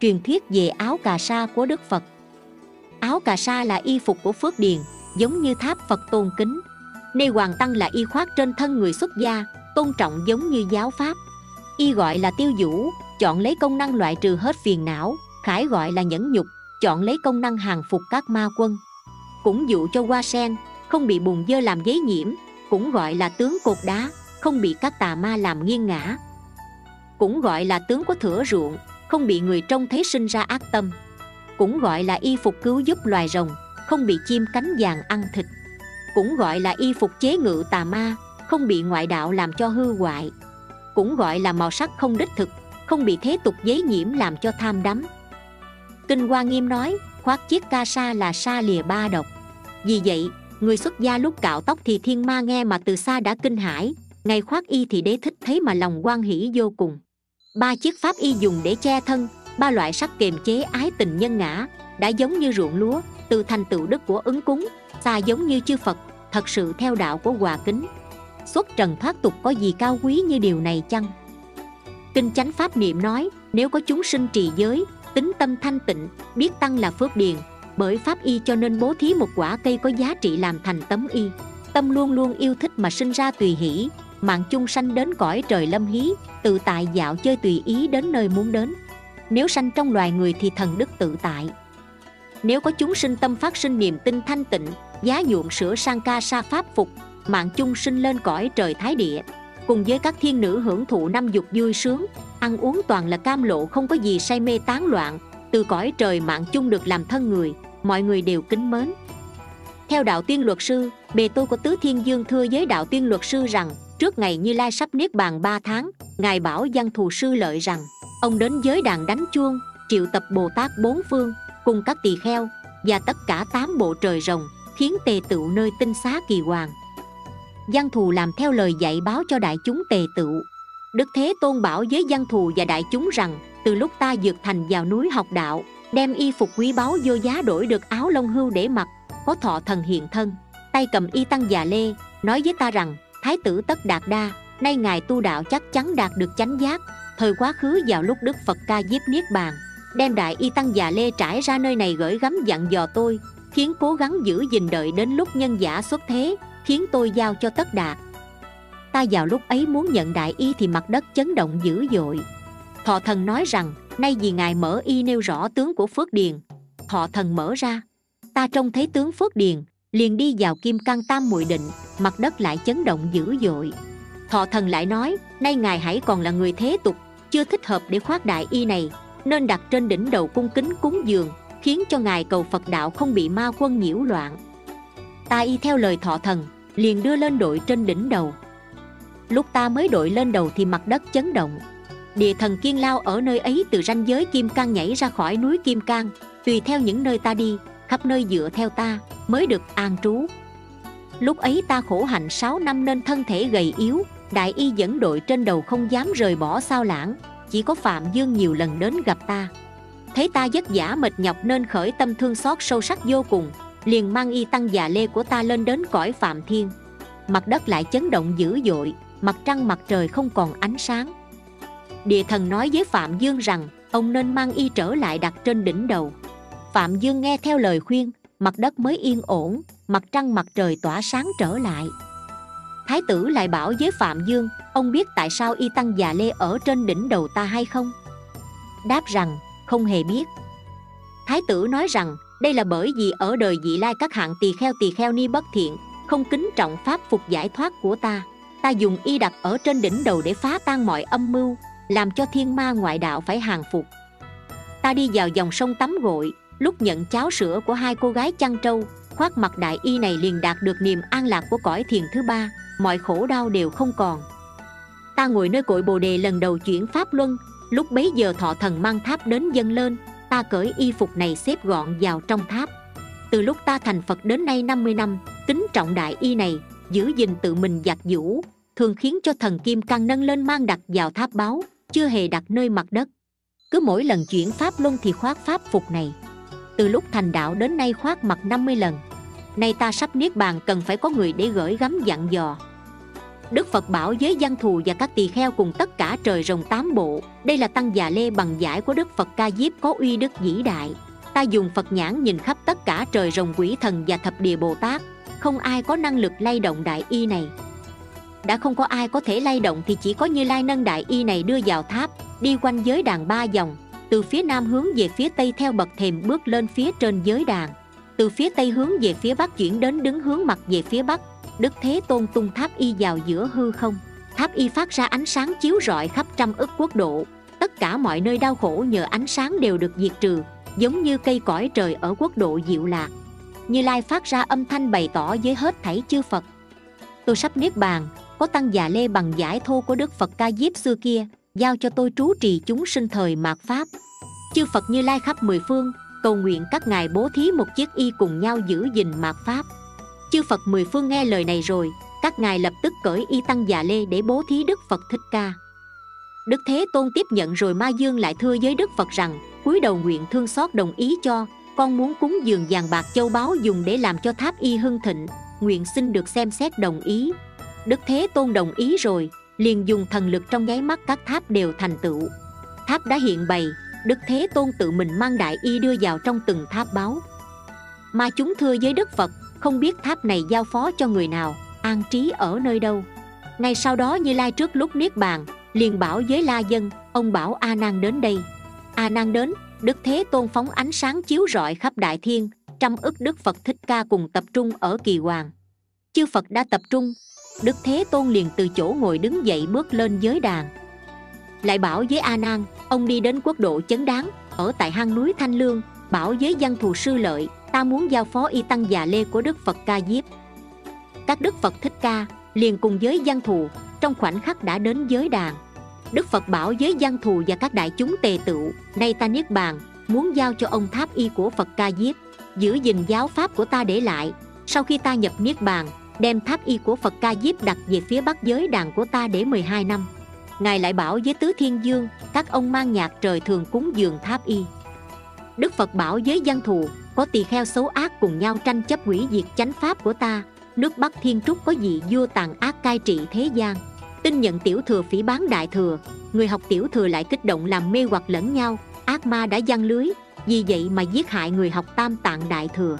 truyền thuyết về áo cà sa của đức phật. Áo cà sa là y phục của phước điền, giống như tháp phật tôn kính. Nê hoàng tăng là y khoác trên thân người xuất gia, tôn trọng giống như giáo pháp. Y gọi là tiêu vũ, chọn lấy công năng loại trừ hết phiền não, khải gọi là nhẫn nhục, chọn lấy công năng hàng phục các ma quân. Cũng dụ cho hoa sen, không bị bùn dơ làm giấy nhiễm, cũng gọi là tướng cột đá, không bị các tà ma làm nghiêng ngã cũng gọi là tướng có thửa ruộng không bị người trông thấy sinh ra ác tâm. Cũng gọi là y phục cứu giúp loài rồng, không bị chim cánh vàng ăn thịt. Cũng gọi là y phục chế ngự tà ma, không bị ngoại đạo làm cho hư hoại. Cũng gọi là màu sắc không đích thực, không bị thế tục giấy nhiễm làm cho tham đắm. Kinh hoa nghiêm nói, khoác chiếc ca sa là sa lìa ba độc. Vì vậy, người xuất gia lúc cạo tóc thì thiên ma nghe mà từ xa đã kinh hãi, ngày khoác y thì đế thích thấy mà lòng quan hỷ vô cùng ba chiếc pháp y dùng để che thân, ba loại sắc kiềm chế ái tình nhân ngã, đã giống như ruộng lúa, từ thành tựu đức của ứng cúng, xa giống như chư phật, thật sự theo đạo của hòa kính. Xuất trần thoát tục có gì cao quý như điều này chăng? Kinh chánh pháp niệm nói, nếu có chúng sinh trì giới, tính tâm thanh tịnh, biết tăng là phước điền, bởi pháp y cho nên bố thí một quả cây có giá trị làm thành tấm y. Tâm luôn luôn yêu thích mà sinh ra tùy hỷ mạng chung sanh đến cõi trời lâm hí, tự tại dạo chơi tùy ý đến nơi muốn đến. Nếu sanh trong loài người thì thần đức tự tại. Nếu có chúng sinh tâm phát sinh niềm tin thanh tịnh, giá nhuộm sửa sang ca sa pháp phục, mạng chung sinh lên cõi trời thái địa. Cùng với các thiên nữ hưởng thụ năm dục vui sướng, ăn uống toàn là cam lộ không có gì say mê tán loạn, từ cõi trời mạng chung được làm thân người, mọi người đều kính mến. Theo đạo tiên luật sư, bề tôi của tứ thiên dương thưa với đạo tiên luật sư rằng trước ngày như lai sắp niết bàn ba tháng, ngài bảo văn thù sư lợi rằng, ông đến giới đàn đánh chuông, triệu tập bồ tát bốn phương, cùng các tỳ kheo và tất cả tám bộ trời rồng, khiến tề tựu nơi tinh xá kỳ hoàng. Văn thù làm theo lời dạy báo cho đại chúng tề tựu. Đức thế tôn bảo với văn thù và đại chúng rằng, từ lúc ta dược thành vào núi học đạo, đem y phục quý báu vô giá đổi được áo lông hưu để mặc, có thọ thần hiện thân, tay cầm y tăng già lê, nói với ta rằng thái tử tất đạt đa, nay ngài tu đạo chắc chắn đạt được chánh giác. Thời quá khứ vào lúc đức phật ca diếp niết bàn, đem đại y tăng già lê trải ra nơi này gửi gắm dặn dò tôi, khiến cố gắng giữ gìn đợi đến lúc nhân giả xuất thế, khiến tôi giao cho tất đạt. Ta vào lúc ấy muốn nhận đại y thì mặt đất chấn động dữ dội. Thọ thần nói rằng, nay vì ngài mở y nêu rõ tướng của phước điền. Thọ thần mở ra, ta trông thấy tướng phước điền liền đi vào kim cang tam muội định, mặt đất lại chấn động dữ dội. Thọ thần lại nói, nay ngài hãy còn là người thế tục, chưa thích hợp để khoác đại y này, nên đặt trên đỉnh đầu cung kính cúng dường, khiến cho ngài cầu phật đạo không bị ma quân nhiễu loạn. Ta y theo lời thọ thần, liền đưa lên đội trên đỉnh đầu. Lúc ta mới đội lên đầu thì mặt đất chấn động. Địa thần kiên lao ở nơi ấy từ ranh giới kim cang nhảy ra khỏi núi kim cang, tùy theo những nơi ta đi khắp nơi dựa theo ta, mới được an trú. Lúc ấy ta khổ hạnh 6 năm nên thân thể gầy yếu, đại y dẫn đội trên đầu không dám rời bỏ sao lãng, chỉ có phạm dương nhiều lần đến gặp ta. Thấy ta vất vả mệt nhọc nên khởi tâm thương xót sâu sắc vô cùng, liền mang y tăng già lê của ta lên đến cõi phạm thiên. Mặt đất lại chấn động dữ dội, mặt trăng mặt trời không còn ánh sáng. Địa thần nói với phạm dương rằng, ông nên mang y trở lại đặt trên đỉnh đầu phạm dương nghe theo lời khuyên, mặt đất mới yên ổn, mặt trăng mặt trời tỏa sáng trở lại. Thái tử lại bảo với phạm dương, ông biết tại sao y tăng già lê ở trên đỉnh đầu ta hay không? Đáp rằng, không hề biết. Thái tử nói rằng, đây là bởi vì ở đời vị lai các hạng tỳ kheo tỳ kheo ni bất thiện, không kính trọng pháp phục giải thoát của ta. Ta dùng y đặt ở trên đỉnh đầu để phá tan mọi âm mưu, làm cho thiên ma ngoại đạo phải hàng phục. Ta đi vào dòng sông tắm gội lúc nhận cháo sữa của hai cô gái chăn trâu, khoác mặt đại y này liền đạt được niềm an lạc của cõi thiền thứ ba, mọi khổ đau đều không còn. Ta ngồi nơi cội bồ đề lần đầu chuyển pháp luân, lúc bấy giờ thọ thần mang tháp đến dâng lên, ta cởi y phục này xếp gọn vào trong tháp. Từ lúc ta thành phật đến nay 50 năm, kính trọng đại y này, giữ gìn tự mình giặt giũ thường khiến cho thần kim căng nâng lên mang đặt vào tháp báo, chưa hề đặt nơi mặt đất. Cứ mỗi lần chuyển pháp luân thì khoác pháp phục này từ lúc thành đạo đến nay khoác mặt 50 lần. Nay ta sắp niết bàn cần phải có người để gửi gắm dặn dò. Đức phật bảo với văn thù và các tỳ kheo cùng tất cả trời rồng tám bộ. Đây là tăng già lê bằng giải của đức phật ca diếp có uy đức vĩ đại. Ta dùng phật nhãn nhìn khắp tất cả trời rồng quỷ thần và thập địa bồ tát. Không ai có năng lực lay động đại y này. Đã không có ai có thể lay động thì chỉ có như lai nâng đại y này đưa vào tháp, đi quanh giới đàn ba vòng từ phía nam hướng về phía tây theo bậc thềm bước lên phía trên giới đàn. Từ phía tây hướng về phía bắc chuyển đến đứng hướng mặt về phía bắc. Đức thế tôn tung tháp y vào giữa hư không. Tháp y phát ra ánh sáng chiếu rọi khắp trăm ức quốc độ. Tất cả mọi nơi đau khổ nhờ ánh sáng đều được diệt trừ, giống như cây cõi trời ở quốc độ diệu lạc. Như lai phát ra âm thanh bày tỏ với hết thảy chư phật. Tôi sắp niết bàn, có tăng già lê bằng giải thô của đức phật ca diếp xưa kia giao cho tôi trú trì chúng sinh thời mạt pháp. Chư phật như lai khắp mười phương, cầu nguyện các ngài bố thí một chiếc y cùng nhau giữ gìn mạt pháp. Chư phật mười phương nghe lời này rồi, các ngài lập tức cởi y tăng già lê để bố thí đức phật thích ca. Đức thế tôn tiếp nhận rồi ma dương lại thưa với đức phật rằng, cúi đầu nguyện thương xót đồng ý cho, con muốn cúng dường vàng bạc châu báu dùng để làm cho tháp y hưng thịnh, nguyện xin được xem xét đồng ý. Đức thế tôn đồng ý rồi liền dùng thần lực trong nháy mắt các tháp đều thành tựu. Tháp đã hiện bày, đức thế tôn tự mình mang đại y đưa vào trong từng tháp báo. Mà chúng thưa với đức phật, không biết tháp này giao phó cho người nào, an trí ở nơi đâu. Ngay sau đó như lai trước lúc niết bàn, liền bảo với la dân, ông bảo a nan đến đây. A nan đến, đức thế tôn phóng ánh sáng chiếu rọi khắp đại thiên, trăm ức đức phật thích ca cùng tập trung ở kỳ hoàng. Chư phật đã tập trung đức thế tôn liền từ chỗ ngồi đứng dậy bước lên giới đàn. Lại bảo với a nan, ông đi đến quốc độ chấn đáng, ở tại hang núi thanh lương, bảo với văn thù sư lợi, ta muốn giao phó y tăng già lê của đức phật ca diếp. Các đức phật thích ca liền cùng với văn thù, trong khoảnh khắc đã đến giới đàn. Đức phật bảo với văn thù và các đại chúng tề tựu, nay ta niết bàn, muốn giao cho ông tháp y của phật ca diếp, giữ gìn giáo pháp của ta để lại, sau khi ta nhập niết bàn đem tháp y của phật ca diếp đặt về phía bắc giới đàn của ta để 12 năm. Ngài lại bảo với tứ thiên dương, các ông mang nhạc trời thường cúng dường tháp y. Đức phật bảo với dân thù, có tỳ kheo xấu ác cùng nhau tranh chấp hủy diệt chánh pháp của ta, nước bắc thiên trúc có vị vua tàn ác cai trị thế gian. Tin nhận tiểu thừa phỉ bán đại thừa, người học tiểu thừa lại kích động làm mê hoặc lẫn nhau, ác ma đã giăng lưới, vì vậy mà giết hại người học tam tạng đại thừa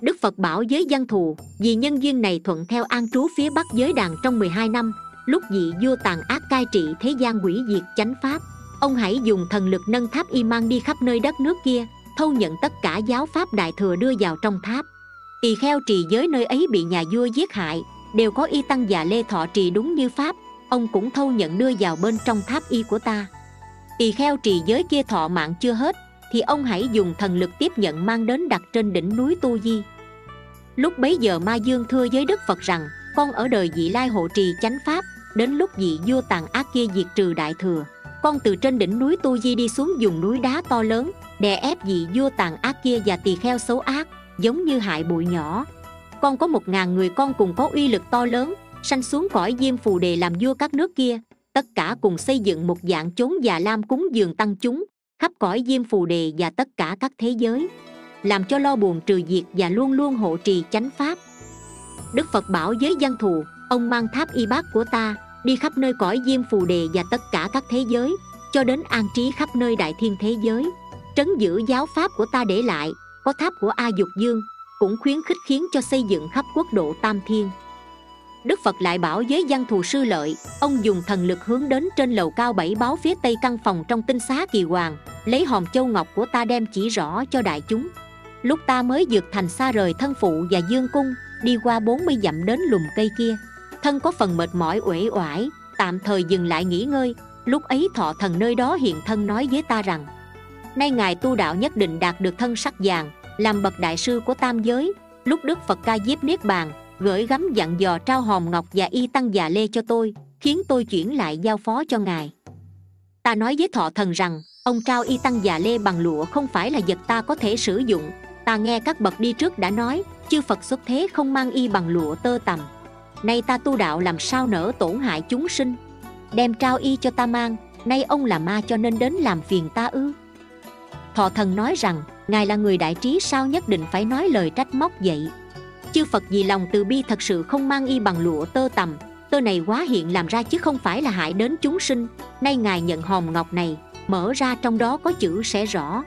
đức phật bảo giới văn thù, vì nhân duyên này thuận theo an trú phía bắc giới đàn trong 12 năm, lúc vị vua tàn ác cai trị thế gian quỷ diệt chánh pháp. Ông hãy dùng thần lực nâng tháp y mang đi khắp nơi đất nước kia, thâu nhận tất cả giáo pháp đại thừa đưa vào trong tháp. Tỳ kheo trì giới nơi ấy bị nhà vua giết hại, đều có y tăng già lê thọ trì đúng như pháp, ông cũng thâu nhận đưa vào bên trong tháp y của ta. Tỳ kheo trì giới kia thọ mạng chưa hết thì ông hãy dùng thần lực tiếp nhận mang đến đặt trên đỉnh núi tu di. Lúc bấy giờ ma dương thưa với đức phật rằng, con ở đời dị lai hộ trì chánh pháp, đến lúc vị vua tàn ác kia diệt trừ đại thừa, con từ trên đỉnh núi tu di đi xuống dùng núi đá to lớn, đè ép vị vua tàn ác kia và tỳ kheo xấu ác, giống như hại bụi nhỏ. Con có một ngàn người con cùng có uy lực to lớn, sanh xuống cõi diêm phù đề làm vua các nước kia. Tất cả cùng xây dựng một dạng chốn già lam cúng dường tăng chúng khắp cõi diêm phù đề và tất cả các thế giới, làm cho lo buồn trừ diệt và luôn luôn hộ trì chánh pháp. Đức phật bảo với văn thù, ông mang tháp y bát của ta đi khắp nơi cõi diêm phù đề và tất cả các thế giới, cho đến an trí khắp nơi đại thiên thế giới. Trấn giữ giáo pháp của ta để lại, có tháp của a dục dương cũng khuyến khích khiến cho xây dựng khắp quốc độ tam thiên đức phật lại bảo với văn thù sư lợi. Ông dùng thần lực hướng đến trên lầu cao bảy báo phía tây căn phòng trong tinh xá kỳ hoàng, lấy hòm châu ngọc của ta đem chỉ rõ cho đại chúng. Lúc ta mới vượt thành xa rời thân phụ và dương cung, đi qua 40 dặm đến lùm cây kia. Thân có phần mệt mỏi uể oải, tạm thời dừng lại nghỉ ngơi. Lúc ấy thọ thần nơi đó hiện thân nói với ta rằng, nay ngài tu đạo nhất định đạt được thân sắc vàng, làm bậc đại sư của tam giới. Lúc đức phật ca diếp niết bàn gửi gắm dặn dò trao hòm ngọc và y tăng già lê cho tôi, khiến tôi chuyển lại giao phó cho ngài. Ta nói với thọ thần rằng, ông trao y tăng già lê bằng lụa không phải là vật ta có thể sử dụng. Ta nghe các bậc đi trước đã nói, chư phật xuất thế không mang y bằng lụa tơ tằm. Nay ta tu đạo làm sao nỡ tổn hại chúng sinh? Đem trao y cho ta mang, nay ông là ma cho nên đến làm phiền ta ư? Thọ thần nói rằng, ngài là người đại trí sao nhất định phải nói lời trách móc vậy? Chư phật vì lòng từ bi thật sự không mang y bằng lụa tơ tầm tơ này quá hiện làm ra chứ không phải là hại đến chúng sinh. Nay ngài nhận hòm ngọc này, mở ra trong đó có chữ sẽ rõ.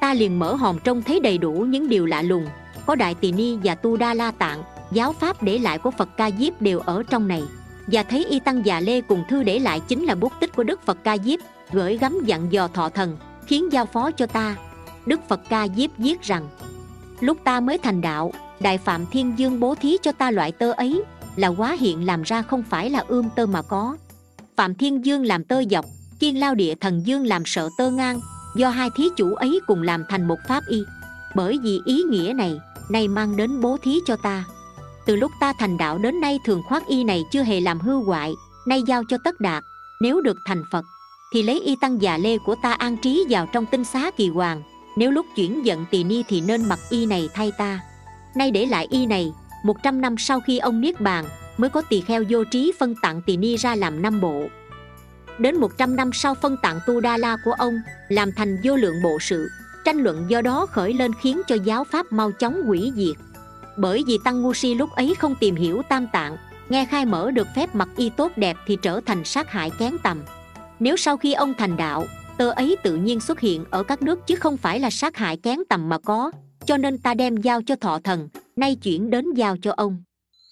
Ta liền mở hòm trông thấy đầy đủ những điều lạ lùng. Có đại tỳ ni và tu đa la tạng, giáo pháp để lại của phật ca diếp đều ở trong này. Và thấy y tăng già lê cùng thư để lại chính là bút tích của đức phật ca diếp, gửi gắm dặn dò thọ thần, khiến giao phó cho ta. Đức phật ca diếp viết rằng, lúc ta mới thành đạo đại phạm thiên dương bố thí cho ta loại tơ ấy, là quá hiện làm ra không phải là ươm tơ mà có. Phạm thiên dương làm tơ dọc, kiên lao địa thần dương làm sợ tơ ngang, do hai thí chủ ấy cùng làm thành một pháp y. Bởi vì ý nghĩa này, nay mang đến bố thí cho ta. Từ lúc ta thành đạo đến nay thường khoác y này chưa hề làm hư hoại, nay giao cho tất đạt, nếu được thành phật, thì lấy y tăng già lê của ta an trí vào trong tinh xá kỳ hoàng, nếu lúc chuyển giận tỳ ni thì nên mặc y này thay ta nay để lại y này, một trăm năm sau khi ông niết bàn mới có tỳ kheo vô trí phân tặng tỳ ni ra làm năm bộ. Đến một trăm năm sau phân tặng tu đa la của ông làm thành vô lượng bộ sự, tranh luận do đó khởi lên khiến cho giáo pháp mau chóng hủy diệt. Bởi vì tăng ngu si lúc ấy không tìm hiểu tam tạng, nghe khai mở được phép mặc y tốt đẹp thì trở thành sát hại kén tầm. Nếu sau khi ông thành đạo, tơ ấy tự nhiên xuất hiện ở các nước chứ không phải là sát hại kén tầm mà có cho nên ta đem giao cho thọ thần, nay chuyển đến giao cho ông.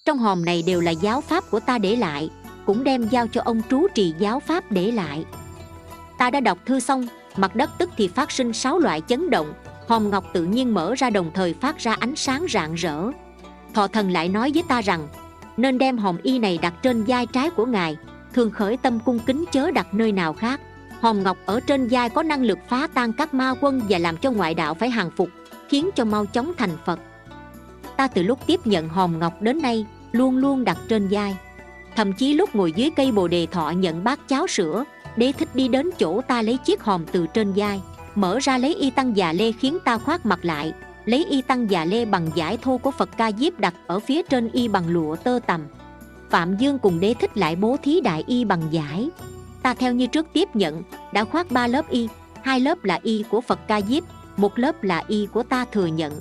Trong hòm này đều là giáo pháp của ta để lại, cũng đem giao cho ông trú trì giáo pháp để lại. Ta đã đọc thư xong, mặt đất tức thì phát sinh sáu loại chấn động, hòm ngọc tự nhiên mở ra đồng thời phát ra ánh sáng rạng rỡ. Thọ thần lại nói với ta rằng, nên đem hòm y này đặt trên vai trái của ngài, thường khởi tâm cung kính chớ đặt nơi nào khác. Hòm ngọc ở trên vai có năng lực phá tan các ma quân và làm cho ngoại đạo phải hàng phục khiến cho mau chóng thành phật. Ta từ lúc tiếp nhận hòm ngọc đến nay luôn luôn đặt trên vai. Thậm chí lúc ngồi dưới cây bồ đề thọ nhận bát cháo sữa, đế thích đi đến chỗ ta lấy chiếc hòm từ trên vai, mở ra lấy y tăng già lê khiến ta khoác mặt lại, lấy y tăng già lê bằng giải thô của phật ca diếp đặt ở phía trên y bằng lụa tơ tằm. Phạm dương cùng đế thích lại bố thí đại y bằng giải. Ta theo như trước tiếp nhận, đã khoác ba lớp y, hai lớp là y của phật ca diếp một lớp là y của ta thừa nhận.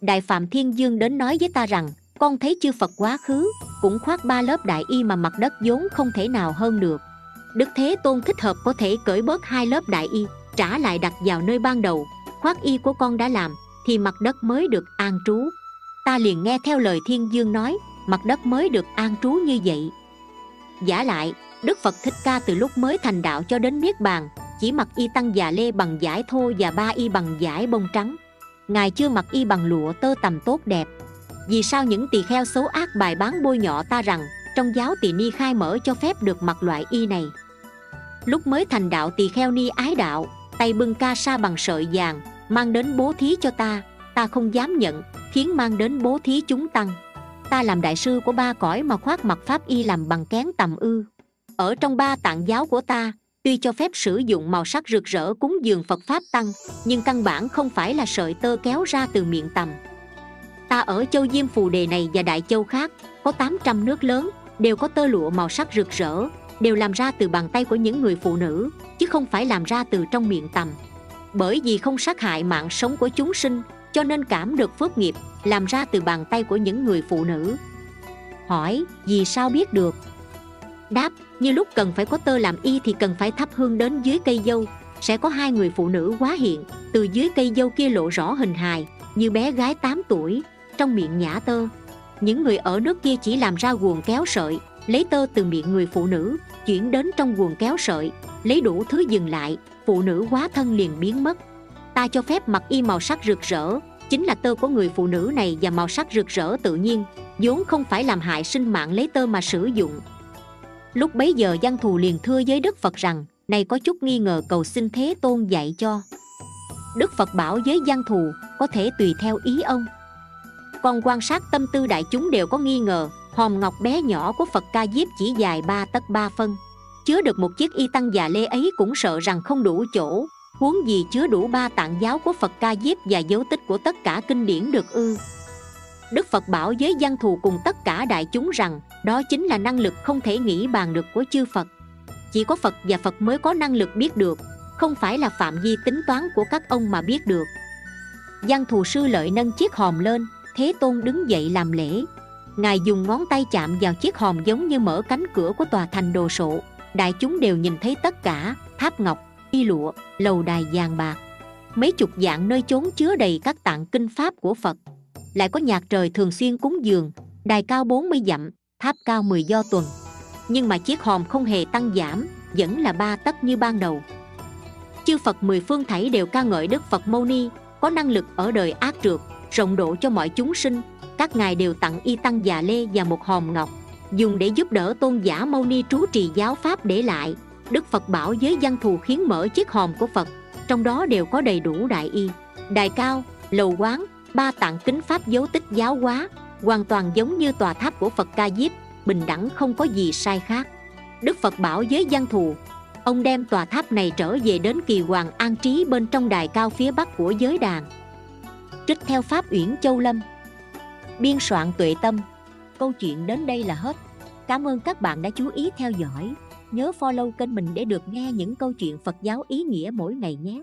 Đại phạm thiên dương đến nói với ta rằng, con thấy chư phật quá khứ, cũng khoác ba lớp đại y mà mặt đất vốn không thể nào hơn được. Đức thế tôn thích hợp có thể cởi bớt hai lớp đại y, trả lại đặt vào nơi ban đầu, khoác y của con đã làm, thì mặt đất mới được an trú. Ta liền nghe theo lời thiên dương nói, mặt đất mới được an trú như vậy. Giả lại, đức phật thích ca từ lúc mới thành đạo cho đến niết bàn chỉ mặc y tăng già lê bằng giải thô và ba y bằng giải bông trắng. Ngài chưa mặc y bằng lụa tơ tầm tốt đẹp. Vì sao những tỳ kheo xấu ác bài bán bôi nhọ ta rằng, trong giáo tỳ ni khai mở cho phép được mặc loại y này? Lúc mới thành đạo tỳ kheo ni ái đạo, tay bưng ca sa bằng sợi vàng, mang đến bố thí cho ta ta không dám nhận, khiến mang đến bố thí chúng tăng. Ta làm đại sư của ba cõi mà khoác mặc pháp y làm bằng kén tầm ư. Ở trong ba tạng giáo của ta tuy cho phép sử dụng màu sắc rực rỡ cúng dường phật pháp tăng, nhưng căn bản không phải là sợi tơ kéo ra từ miệng tầm. Ta ở châu diêm phù đề này và đại châu khác, có 800 nước lớn, đều có tơ lụa màu sắc rực rỡ, đều làm ra từ bàn tay của những người phụ nữ, chứ không phải làm ra từ trong miệng tầm. Bởi vì không sát hại mạng sống của chúng sinh, cho nên cảm được phước nghiệp, làm ra từ bàn tay của những người phụ nữ. Hỏi, vì sao biết được? Đáp, như lúc cần phải có tơ làm y thì cần phải thắp hương đến dưới cây dâu. Sẽ có hai người phụ nữ quá hiện từ dưới cây dâu kia lộ rõ hình hài, như bé gái 8 tuổi, trong miệng nhả tơ. Những người ở nước kia chỉ làm ra guồng kéo sợi, lấy tơ từ miệng người phụ nữ, chuyển đến trong guồng kéo sợi, lấy đủ thứ dừng lại, phụ nữ quá thân liền biến mất. Ta cho phép mặc y màu sắc rực rỡ, chính là tơ của người phụ nữ này và màu sắc rực rỡ tự nhiên, vốn không phải làm hại sinh mạng lấy tơ mà sử dụng lúc bấy giờ văn thù liền thưa với đức phật rằng, này có chút nghi ngờ cầu xin thế tôn dạy cho. Đức phật bảo với văn thù, có thể tùy theo ý ông. Còn quan sát tâm tư đại chúng đều có nghi ngờ, hòm ngọc bé nhỏ của phật ca diếp chỉ dài ba tấc ba phân. Chứa được một chiếc y tăng già lê ấy cũng sợ rằng không đủ chỗ, huống gì chứa đủ ba tạng giáo của phật ca diếp và dấu tích của tất cả kinh điển được ư đức phật bảo với văn thù cùng tất cả đại chúng rằng, đó chính là năng lực không thể nghĩ bàn được của chư phật. Chỉ có phật và phật mới có năng lực biết được, không phải là phạm vi tính toán của các ông mà biết được. Văn thù sư lợi nâng chiếc hòm lên, thế tôn đứng dậy làm lễ. Ngài dùng ngón tay chạm vào chiếc hòm giống như mở cánh cửa của tòa thành đồ sộ. Đại chúng đều nhìn thấy tất cả, tháp ngọc, y lụa, lầu đài vàng bạc. Mấy chục dạng nơi chốn chứa đầy các tạng kinh pháp của phật lại có nhạc trời thường xuyên cúng dường, đài cao 40 dặm, tháp cao 10 do tuần. Nhưng mà chiếc hòm không hề tăng giảm, vẫn là ba tấc như ban đầu. Chư phật mười phương thảy đều ca ngợi đức phật mâu ni, có năng lực ở đời ác trượt rộng độ cho mọi chúng sinh. Các ngài đều tặng y tăng già lê và một hòm ngọc, dùng để giúp đỡ tôn giả mâu ni trú trì giáo pháp để lại. Đức phật bảo giới văn thù khiến mở chiếc hòm của phật, trong đó đều có đầy đủ đại y. Đài cao, lầu quán ba tạng kính pháp dấu tích giáo hóa, hoàn toàn giống như tòa tháp của phật ca diếp, bình đẳng không có gì sai khác. Đức phật bảo với văn thù, ông đem tòa tháp này trở về đến kỳ hoàng an trí bên trong đài cao phía bắc của giới đàn. Trích theo pháp uyển châu lâm. Biên soạn tuệ tâm. Câu chuyện đến đây là hết. Cảm ơn các bạn đã chú ý theo dõi. Nhớ follow kênh mình để được nghe những câu chuyện phật giáo ý nghĩa mỗi ngày nhé.